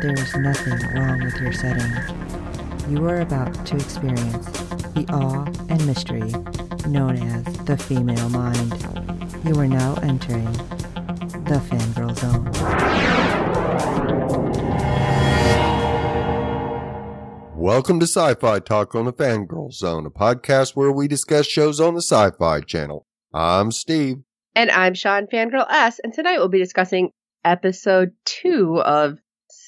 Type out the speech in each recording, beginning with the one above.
there is nothing wrong with your setting. You are about to experience the awe and mystery known as the female mind. You are now entering the fangirl zone. Welcome to Sci-Fi Talk on the Fangirl Zone, a podcast where we discuss shows on the Sci-Fi Channel. I'm Steve. And I'm Sean Fangirl S, and tonight we'll be discussing episode two of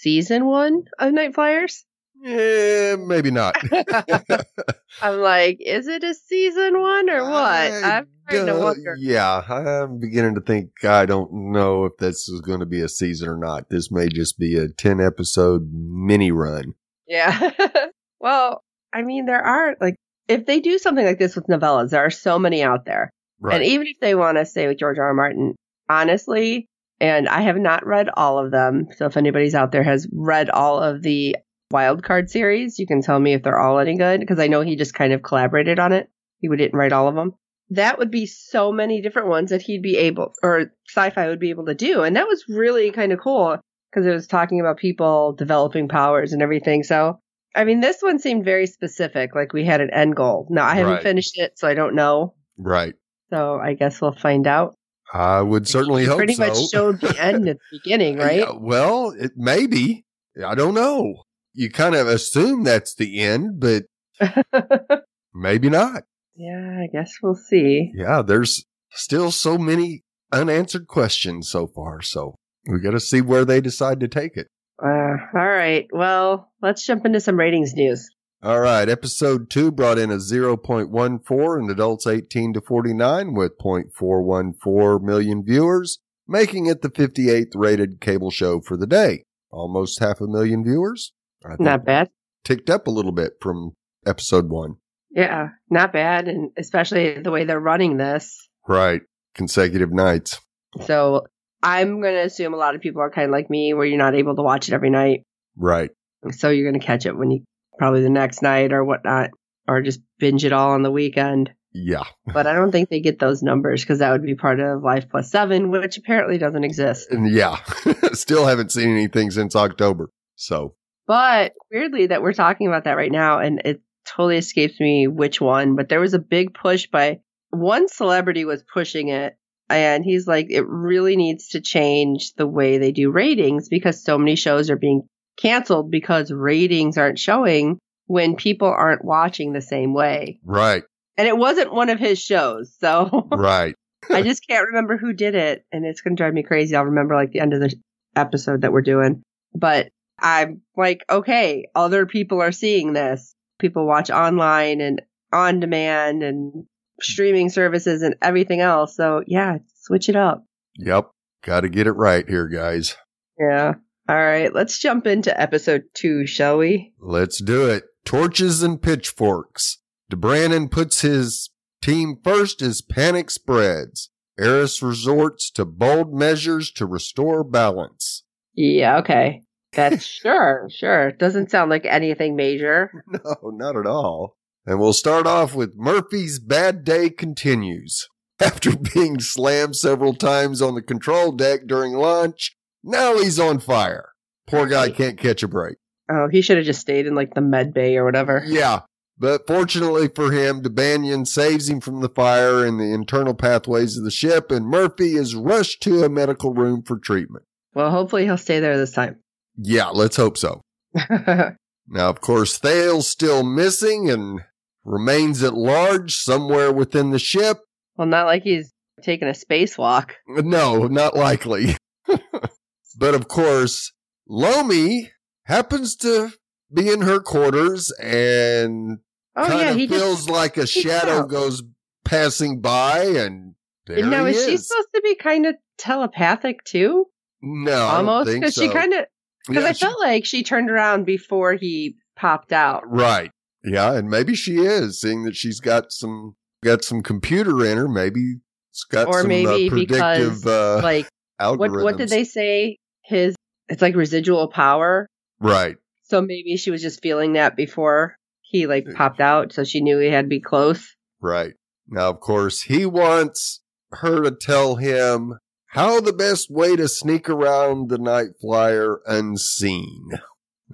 season one of Nightflyers. Yeah, maybe not. I'm like, is it a season one or what? I I'm trying to wonder. Yeah, I'm beginning to think I don't know if this is going to be a season or not. This may just be a 10 episode mini run. Yeah. well, I mean, there are like, if they do something like this with novellas, there are so many out there. Right. And even if they want to stay with George R. R. Martin, honestly, and I have not read all of them. So if anybody's out there has read all of the wild card series, you can tell me if they're all any good because I know he just kind of collaborated on it. He didn't write all of them. That would be so many different ones that he'd be able, or sci-fi would be able to do, and that was really kind of cool because it was talking about people developing powers and everything. So, I mean, this one seemed very specific, like we had an end goal. Now I haven't Right. finished it, so I don't know. right. So I guess we'll find out. I would certainly hope pretty so. much showed the end at the beginning, right? Yeah, well, it maybe. I don't know. You kind of assume that's the end, but maybe not. yeah, I guess we'll see. Yeah, there's still so many unanswered questions so far. So we got to see where they decide to take it. Uh, all right. Well, let's jump into some ratings news. All right. Episode two brought in a 0.14 in adults 18 to 49 with 0.414 million viewers, making it the 58th rated cable show for the day. Almost half a million viewers. I think Not bad. ticked up a little bit from episode one. Yeah, not bad. And especially the way they're running this. Right. Consecutive nights. So I'm going to assume a lot of people are kind of like me where you're not able to watch it every night. Right. So you're going to catch it when you probably the next night or whatnot, or just binge it all on the weekend. Yeah. But I don't think they get those numbers because that would be part of Live Plus Seven, which apparently doesn't exist. And yeah. Still haven't seen anything since October. So But weirdly, that we're talking about that right now, and it totally escapes me which one. But there was a big push by one celebrity was pushing it, and he's like, it really needs to change the way they do ratings because so many shows are being canceled because ratings aren't showing when people aren't watching the same way. right. And it wasn't one of his shows, so Right. I just can't remember who did it, and it's gonna drive me crazy. I'll remember like the end of the episode that we're doing, but I'm like, okay, other people are seeing this. People watch online and on demand and streaming services and everything else. So yeah, switch it up. Yep. Got to get it right here, guys. Yeah. All right, let's jump into episode two, shall we? Let's do it. Torches and pitchforks. D'Branin puts his team first as panic spreads. Eris resorts to bold measures to restore balance. Yeah. Okay. That's sure, sure. Doesn't sound like anything major. No, not at all. And we'll start off with Murphy's bad day continues. After being slammed several times on the control deck during lunch, now he's on fire. Poor guy can't catch a break. Oh, he should have just stayed in like the med bay or whatever. Yeah. But fortunately for him, DeBanion saves him from the fire in the internal pathways of the ship, and Murphy is rushed to a medical room for treatment. Well, hopefully he'll stay there this time. Yeah, let's hope so. Now, of course, Thale's still missing and remains at large somewhere within the ship. well, not like he's taking a spacewalk. No, not likely. but of course, Lommie happens to be in her quarters and Oh kind yeah, of he feels just. like a shadow out. goes passing by and there now he is she is. supposed to be kind of telepathic too? no, Almost because she kind of because Yeah, I she- felt like she turned around before he popped out. Right. Yeah, and maybe she is, seeing that she's got some got some computer in her. Maybe it's got or some maybe uh, predictive because uh, like what what did they say? His it's like residual power. Right. So maybe she was just feeling that before he like popped out, so she knew he had to be close. Right. Now, of course, he wants her to tell him how the best way to sneak around the night flyer unseen.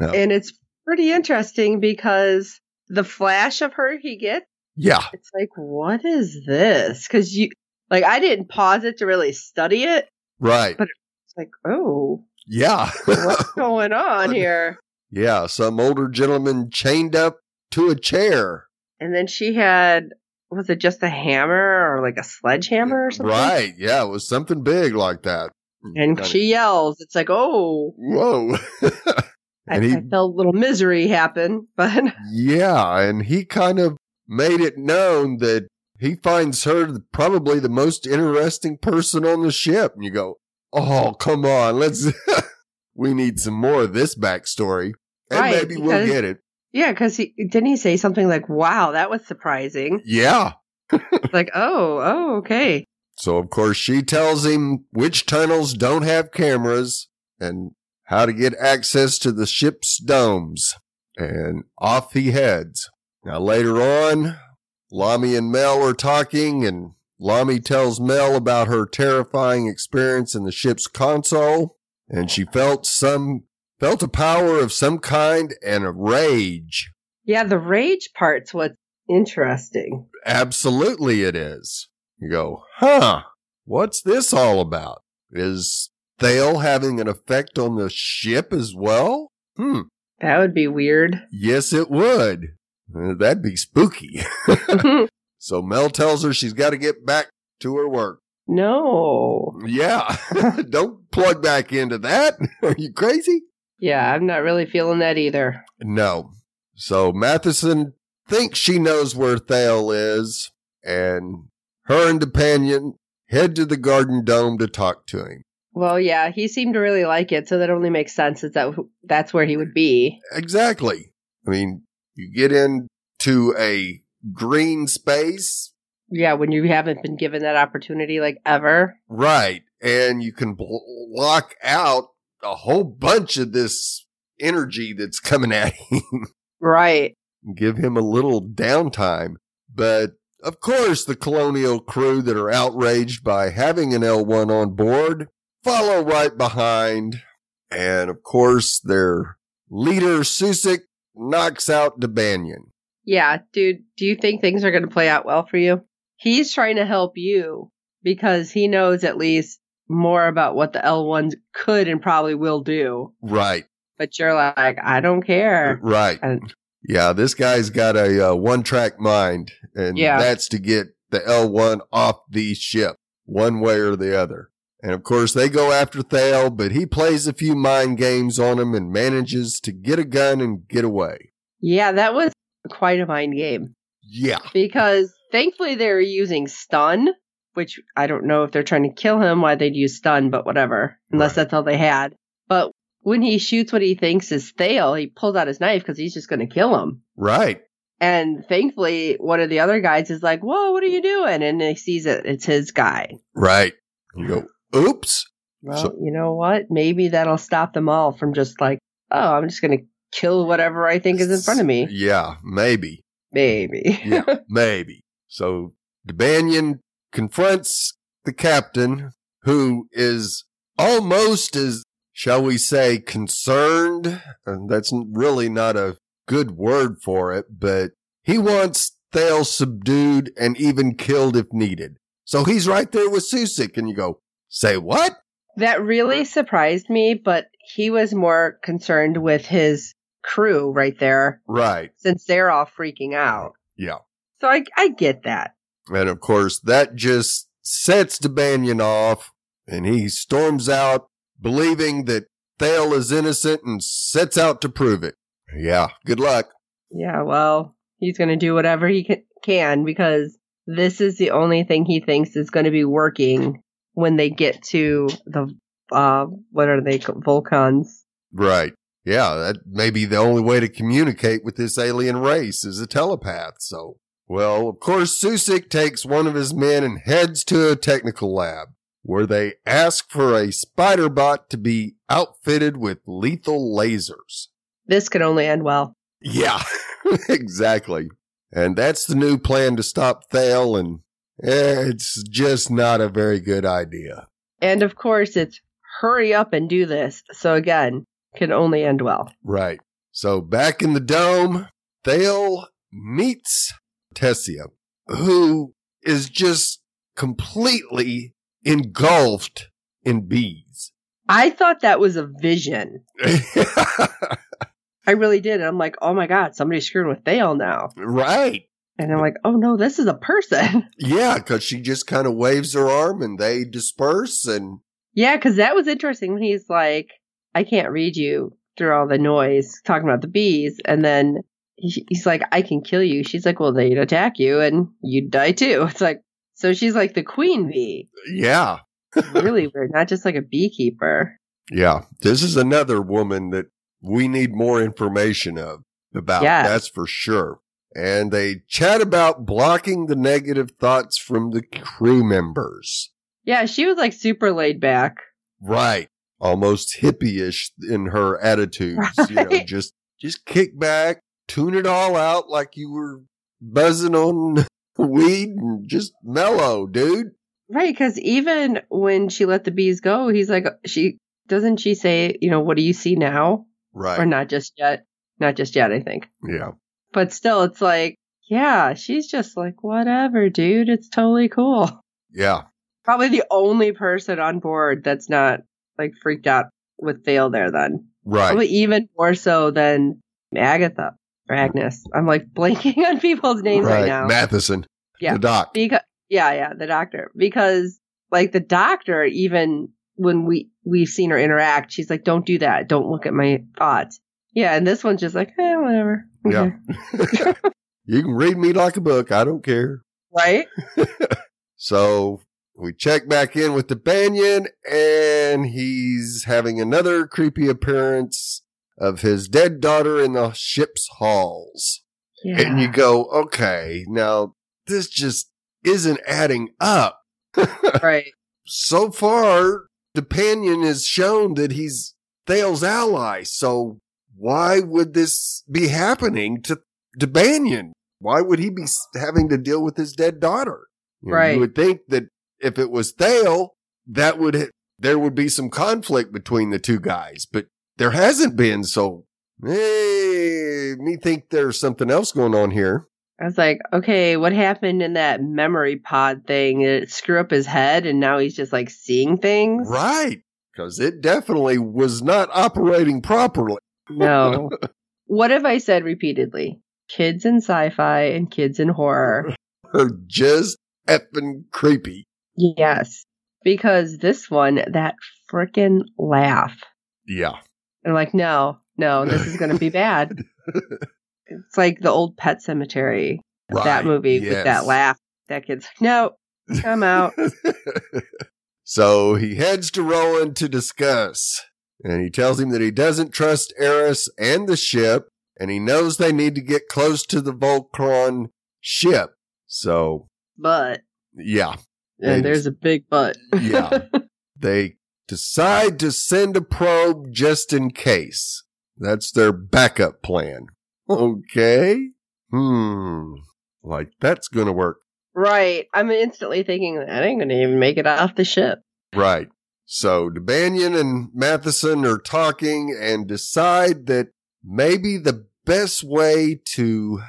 And it's pretty interesting because the flash of her he gets, yeah, it's like, what is this? Because you like I didn't pause it to really study it. right. But- It's like, oh, Yeah. what's going on here? yeah. Some older gentleman chained up to a chair. And then she had was it just a hammer or like a sledgehammer or something? Right. Yeah. It was something big like that. Hmm, and Kinda- she yells. It's like, oh, Whoa. I, and he, I felt a little misery happen, but yeah. And he kind of made it known that he finds her probably the most interesting person on the ship. And you go, oh, come on. Let's, we need some more of this backstory. And Right, maybe we'll because- get it. yeah, because he didn't he say something like, "Wow, that was surprising." Yeah. like, oh, oh, okay. So, of course, she tells him which tunnels don't have cameras and how to get access to the ship's domes. And off he heads. Now, later on, Lommie and Mel are talking, and Lommie tells Mel about her terrifying experience in the ship's console, and she felt some, felt a power of some kind and a rage. Yeah, the rage part's what's interesting. Absolutely it is. You go, huh, what's this all about? Is Thale having an effect on the ship as well? Hmm, That would be weird. yes it would. Uh, That'd be spooky. so Mel tells her she's got to get back to her work. no. Yeah, don't plug back into that. Are you crazy? Yeah, I'm not really feeling that either. No. So Matheson thinks she knows where Thale is, and her and Depanion head to the Garden Dome to talk to him. Well, yeah, he seemed to really like it, so that only makes sense. Is that that's where he would be? Exactly. I mean, you get into a green space, Yeah, when you haven't been given that opportunity like ever. right, and you can block out a whole bunch of this energy that's coming at him. Right. give him a little downtime. But of course, the colonial crew that are outraged by having an L1 on board follow right behind. And of course, their leader, Susik, knocks out Debanyan. Yeah, dude, do you think things are going to play out well for you? He's trying to help you because he knows at least more about what the L1s could and probably will do. Right, But you're like, I don't care. right. And Yeah, this guy's got a uh, one track mind, and Yeah. that's to get the L1 off the ship, one way or the other. And of course, they go after Thale, but he plays a few mind games on him and manages to get a gun and get away. yeah, that was quite a mind game Yeah, because thankfully they were using stun, which I don't know if they're trying to kill him, why they'd use stun, but whatever, unless Right. that's all they had. But when he shoots what he thinks is Thale, he pulls out his knife because he's just going to kill him. right. And thankfully, one of the other guys is like, "Whoa, what are you doing?" And he sees it; it's his guy. Right. You go, oops. Well, So- you know what? Maybe that'll stop them all from just like, "Oh, I'm just going to kill whatever I think is in front of me." Yeah, maybe. Maybe. Yeah, maybe. So Debanyan confronts the captain, who is almost as, shall we say, concerned. And that's really not a good word for it, but he wants Thale subdued and even killed if needed. So he's right there with Susik, and you go, say what? that really surprised me, but he was more concerned with his crew right there, Right. since they're all freaking out. Yeah. So I I get that. And of course, that just sets Debanyan off, and he storms out, believing that Thale is innocent and sets out to prove it. Yeah, good luck. Yeah, well, he's going to do whatever he can because this is the only thing he thinks is going to be working when they get to the uh what are they? Volcryn. Right. Yeah, that may be the only way to communicate with this alien race is a telepath. So, well, of course, Susik takes one of his men and heads to a technical lab where they ask for a spider bot to be outfitted with lethal lasers. This could only end well. Yeah, exactly. And that's the new plan to stop Thale, and eh, it's just not a very good idea. And of course, it's hurry up and do this. So again, can only end well. Right. So back in the dome, Thale meets Tessia, who is just completely engulfed in bees. I thought that was a vision. I really did. I'm like, oh my God, somebody's screwing with Thale now. Right. And I'm like, oh no, this is a person. Yeah, because she just kind of waves her arm and they disperse and. Yeah, because that was interesting when he's like, I can't read you through all the noise talking about the bees. And then he's like, I can kill you. She's like, well, they'd attack you and you'd die too. It's like, so she's like the queen bee. Yeah. really weird. Not just like a beekeeper. Yeah. This is another woman that we need more information of about. Yeah. That's for sure. And they chat about blocking the negative thoughts from the crew members. Yeah, she was like super laid back. Right. Almost hippie-ish in her attitudes. Right. You know, just just kick back, tune it all out like you were buzzing on weed and just mellow, dude. Right, because even when she let the bees go, he's like, she doesn't she say, you know, what do you see now? Right. Or not just yet. Not just yet, I think. Yeah. But still, it's like, yeah, she's just like, whatever, dude. It's totally cool. Yeah. Probably the only person on board that's not like freaked out with Thale there then. Right. Probably even more so than Agatha or Agnes. I'm like blanking on people's names right, right now. Matheson. Yeah. The doc. Because, yeah, yeah, the doctor. Because like the doctor, even when we we've seen her interact, she's like, "Don't do that. Don't look at my thoughts." Yeah, and this one's just like, eh, whatever. Yeah. you can read me like a book. I don't care. Right. so we check back in with the Banyan, and he's having another creepy appearance of his dead daughter in the ship's halls. Yeah. And you go, okay, now this just isn't adding up. right. So far, the Banyan has shown that he's Thale's ally. So why would this be happening to, to Banyan? Why would he be having to deal with his dead daughter? You right. you would think that if it was Thale, that would, there would be some conflict between the two guys, but there hasn't been. So, hey, me think there's something else going on here. I was like, okay, what happened in that memory pod thing? Did it screw up his head and now he's just like seeing things? Right. Because it definitely was not operating properly. No. what have I said repeatedly? Kids in sci fi and kids in horror are just effing creepy. Yes. Because this one, that freaking laugh. Yeah. I'm like, no, no, this is going to be bad. it's like the old Pet Sematary, right, that movie yes. with that laugh. That kid's like, no, come out. so he heads to Roland to discuss. And he tells him that he doesn't trust Eris and the ship, and he knows they need to get close to the Voltron ship. So, but yeah, and there's a big but. yeah, they decide to send a probe just in case. That's their backup plan. Okay. Hmm. Like that's gonna work. Right. I'm instantly thinking that I ain't gonna even make it off the ship. Right. So Debanian and Matheson are talking and decide that maybe the best way to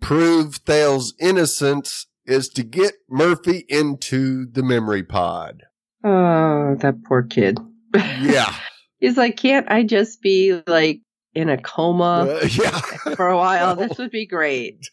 prove Thale's innocence is to get Murphy into the memory pod. Oh, that poor kid. Yeah. He's like, can't I just be like in a coma uh, yeah. for a while? This would be great.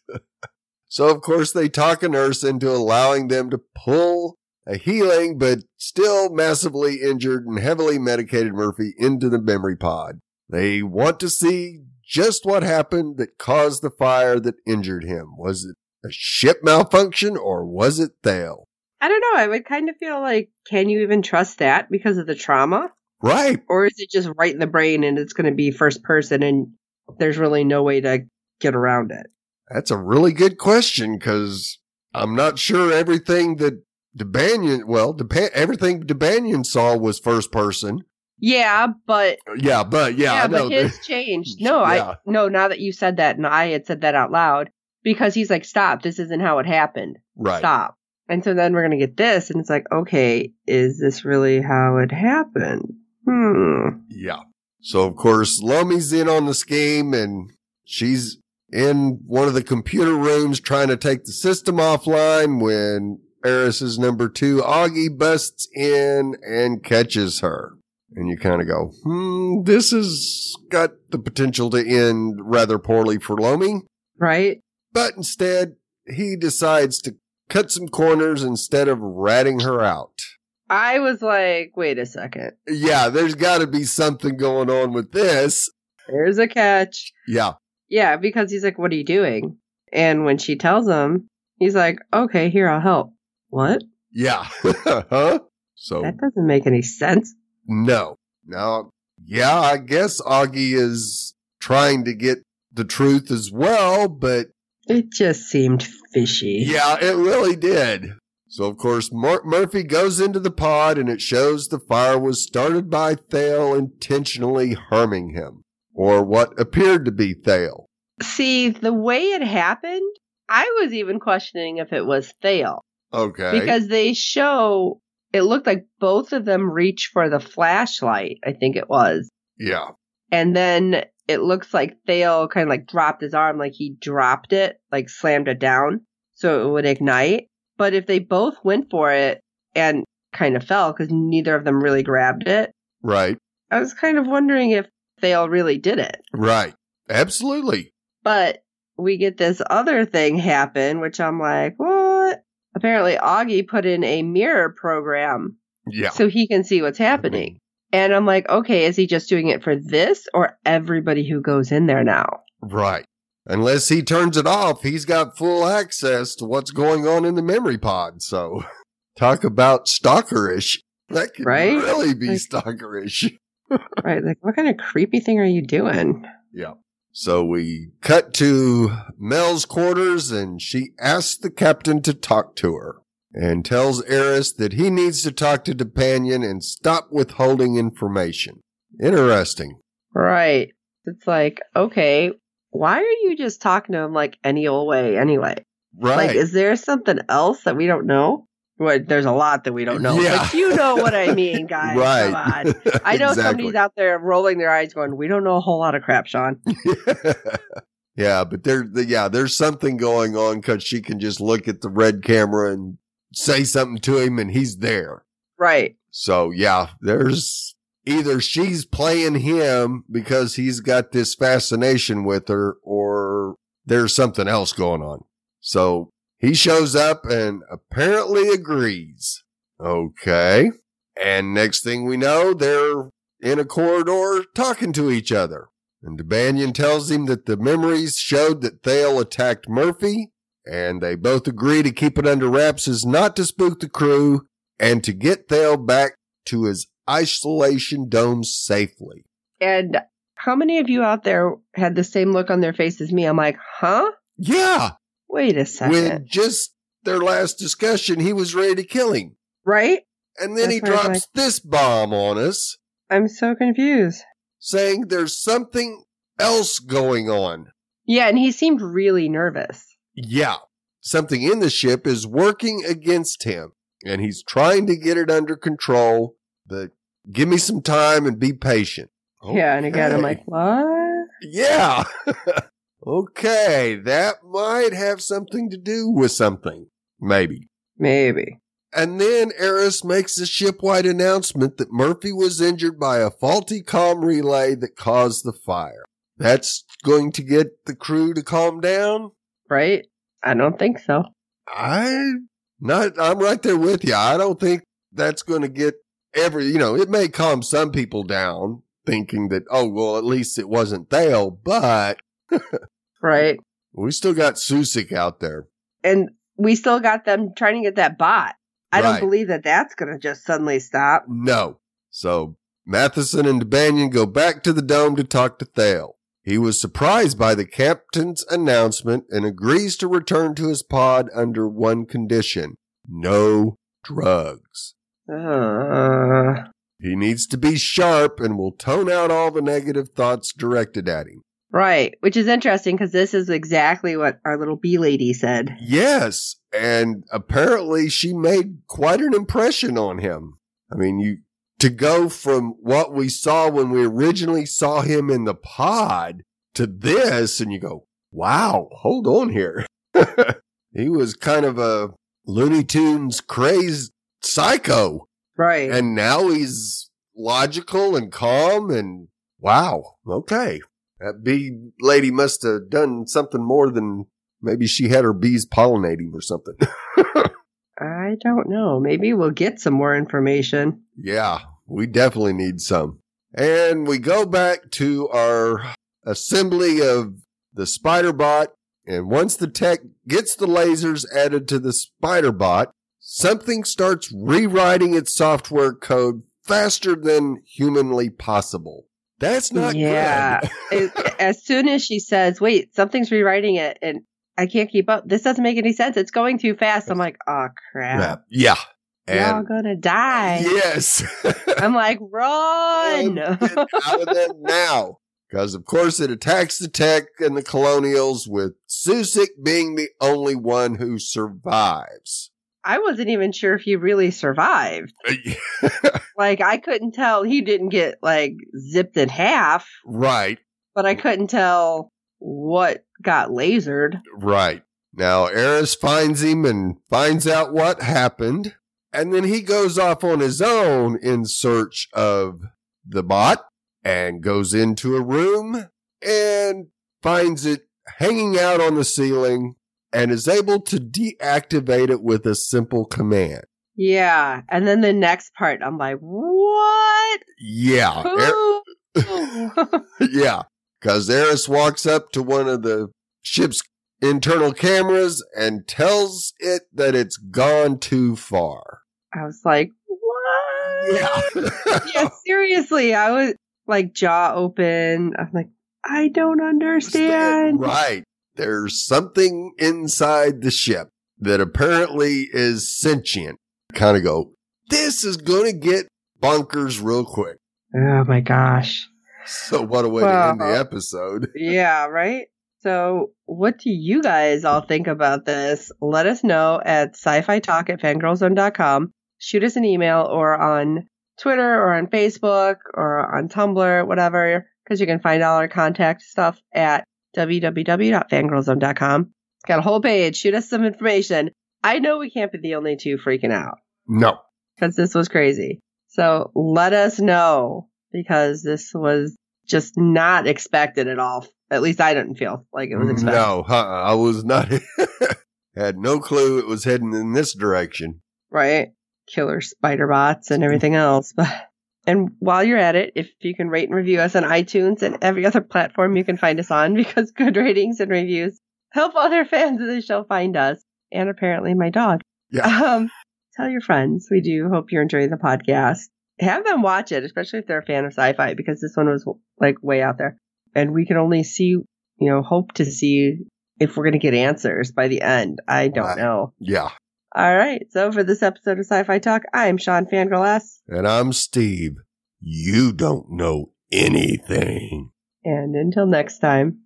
So, of course, they talk a nurse into allowing them to pull a healing but still massively injured and heavily medicated Murphy into the memory pod. They want to see just what happened that caused the fire that injured him. Was it a ship malfunction or was it Thale? I don't know. I would kind of feel like, can you even trust that because of the trauma? Right. Or is it just right in the brain and it's going to be first person and there's really no way to get around it? That's a really good question because I'm not sure everything that Debanion, well, Deba- everything Debanion saw was first person. Yeah, but yeah, but yeah, yeah, but his changed. No, yeah. I no. Now that you said that, and I had said that out loud because he's like, "Stop! This isn't how it happened. Right? Stop!" And so then we're gonna get this, and it's like, okay, is this really how it happened? Hmm. Yeah. So of course, Lommie's in on the scheme, and she's in one of the computer rooms trying to take the system offline when Eris's number two, Auggie, busts in and catches her. And you kind of go, hmm, this has got the potential to end rather poorly for Lomi. Right. But instead, he decides to cut some corners instead of ratting her out. I was like, wait a second. Yeah, there's got to be something going on with this. There's a catch. Yeah. Yeah, because he's like, what are you doing? And when she tells him, he's like, okay, here, I'll help. What? Yeah. huh? So that doesn't make any sense. No. Now, yeah, I guess Auggie is trying to get the truth as well, but it just seemed fishy. Yeah, it really did. So, of course, Mur- Murphy goes into the pod and it shows the fire was started by Thale intentionally harming him, or what appeared to be Thale. See, the way it happened, I was even questioning if it was Thale. Okay. Because they show it looked like both of them reach for the flashlight, I think it was. Yeah. And then it looks like Thale kind of like dropped his arm, like he dropped it, like slammed it down so it would ignite. But if they both went for it and kind of fell because neither of them really grabbed it. Right. I was kind of wondering if Thale really did it. Right. Absolutely. But we get this other thing happen, which I'm like, what? Apparently, Auggie put in a mirror program. Yeah. So he can see what's happening. And I'm like, okay, is he just doing it for this or everybody who goes in there now? Right. Unless he turns it off, he's got full access to what's going on in the memory pod. So talk about stalkerish. That could right? really be like, stalkerish. right. Like, what kind of creepy thing are you doing? Yeah. So we cut to Mel's quarters and she asks the captain to talk to her and tells Eris that he needs to talk to Depanion and stop withholding information. Interesting. Right. It's like, okay, why are you just talking to him like any old way anyway? Right. Like, is there something else that we don't know? Well, there's a lot that we don't know. Yeah. But you know what I mean, guys. right. Come on. I know exactly. somebody's out there rolling their eyes going, we don't know a whole lot of crap, Sean. yeah, but there, yeah, there's something going on because she can just look at the red camera and say something to him and he's there. Right. So yeah, there's either she's playing him because he's got this fascination with her or there's something else going on. So he shows up and apparently agrees. Okay. And next thing we know, they're in a corridor talking to each other. And Debanion tells him that the memories showed that Thale attacked Murphy and they both agree to keep it under wraps as not to spook the crew and to get Thale back to his isolation dome safely. And how many of you out there had the same look on their face as me? I'm like, huh? Yeah. Wait a second. When just their last discussion, he was ready to kill him. Right? And then That's he drops like, this bomb on us. I'm so confused. Saying there's something else going on. Yeah, and he seemed really nervous. Yeah. Something in the ship is working against him, and he's trying to get it under control, but give me some time and be patient. Okay. Yeah, and again, I'm like, what? Yeah. okay, that might have something to do with something. Maybe. Maybe. And then Eris makes a shipwide announcement that Murphy was injured by a faulty comm relay that caused the fire. That's going to get the crew to calm down? Right? I don't think so. I not I'm right there with you. I don't think that's going to get every, you know, it may calm some people down thinking that oh, well, at least it wasn't Thale, but right. We still got Susik out there. And we still got them trying to get that bot. I right. don't believe that that's going to just suddenly stop. No. So Matheson and Banyan go back to the dome to talk to Thale. He was surprised by the captain's announcement and agrees to return to his pod under one condition no drugs. Uh... He needs to be sharp and will tone out all the negative thoughts directed at him. Right, which is interesting because this is exactly what our little bee lady said. Yes, and apparently she made quite an impression on him. I mean, you to go from what we saw when we originally saw him in the pod to this, and you go, wow, hold on here. he was kind of a Looney Tunes crazed psycho. Right. And now he's logical and calm and wow, okay. That bee lady must have done something more than maybe she had her bees pollinating or something. I don't know. Maybe we'll get some more information. Yeah, we definitely need some. And we go back to our assembly of the spider bot. And once the tech gets the lasers added to the spider bot, something starts rewriting its software code faster than humanly possible. That's not yeah. as soon as she says, "Wait, something's rewriting it," and I can't keep up. This doesn't make any sense. It's going too fast. I'm like, oh crap. Yeah. And Y'all gonna die. Yes. I'm like, run. Out of there now. Because of course it attacks the tech and the colonials with Susik being the only one who survives. I wasn't even sure if he really survived. Uh, like I couldn't tell he didn't get like zipped in half. Right. But I couldn't tell what got lasered. Right. Now Eris finds him and finds out what happened. And then he goes off on his own in search of the bot and goes into a room and finds it hanging out on the ceiling and is able to deactivate it with a simple command. Yeah. And then the next part, I'm like, what? Yeah. Er- yeah. Because Eris walks up to one of the ship's internal cameras and tells it that it's gone too far. I was like, what? Yeah. yeah, seriously. I was, like jaw open. I'm like, I don't understand. Right. There's something inside the ship that apparently is sentient. Kind of go, this is going to get bunkers real quick. Oh my gosh. So what a way well, to end the episode. yeah, right? So what do you guys all think about this? Let us know at sci-fi talk at fangirlzone.com. Shoot us an email or on Twitter or on Facebook or on Tumblr, whatever, because you can find all our contact stuff at www.fangirlzone.com. Got a whole page. Shoot us some information. I know we can't be the only two freaking out. No. Because this was crazy. So let us know because this was just not expected at all. At least I didn't feel like it was expected. No, uh-uh. I was not. had no clue it was heading in this direction. Right killer spider bots and everything else. But and while you're at it, if you can rate and review us on iTunes and every other platform you can find us on, because good ratings and reviews help other fans of the show find us, and apparently my dog. Yeah. Um, tell your friends. We do hope you're enjoying the podcast. Have them watch it, especially if they're a fan of sci-fi, because this one was like way out there, and we can only see, you know, hope to see if we're going to get answers by the end. I don't know. Yeah. All right. So for this episode of Sci-Fi Talk, I'm Sean Fangirl S. And I'm Steve. You don't know anything. And until next time.